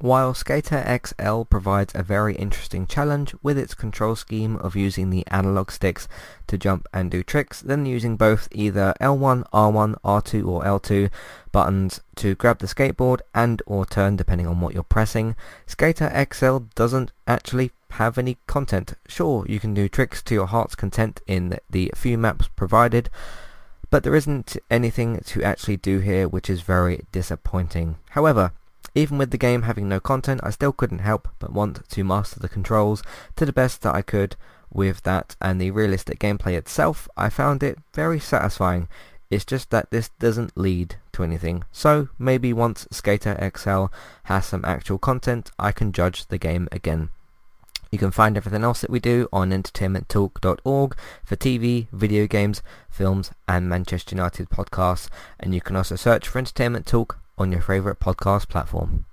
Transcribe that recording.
While Skater XL provides a very interesting challenge with its control scheme of using the analog sticks to jump and do tricks, then using both either L1, R1, R2 or L2 buttons to grab the skateboard and or turn depending on what you're pressing, Skater XL doesn't actually have any content. Sure, you can do tricks to your heart's content in the few maps provided, but there isn't anything to actually do here which is very disappointing. However, even with the game having no content, I still couldn't help but want to master the controls to the best that I could with that and the realistic gameplay itself, I found it very satisfying. It's just that this doesn't lead to anything. So maybe once Skater XL has some actual content, I can judge the game again. You can find everything else that we do on entertainmenttalk.org for TV, video games, films and Manchester United podcasts and you can also search for Entertainment Talk on your favourite podcast platform.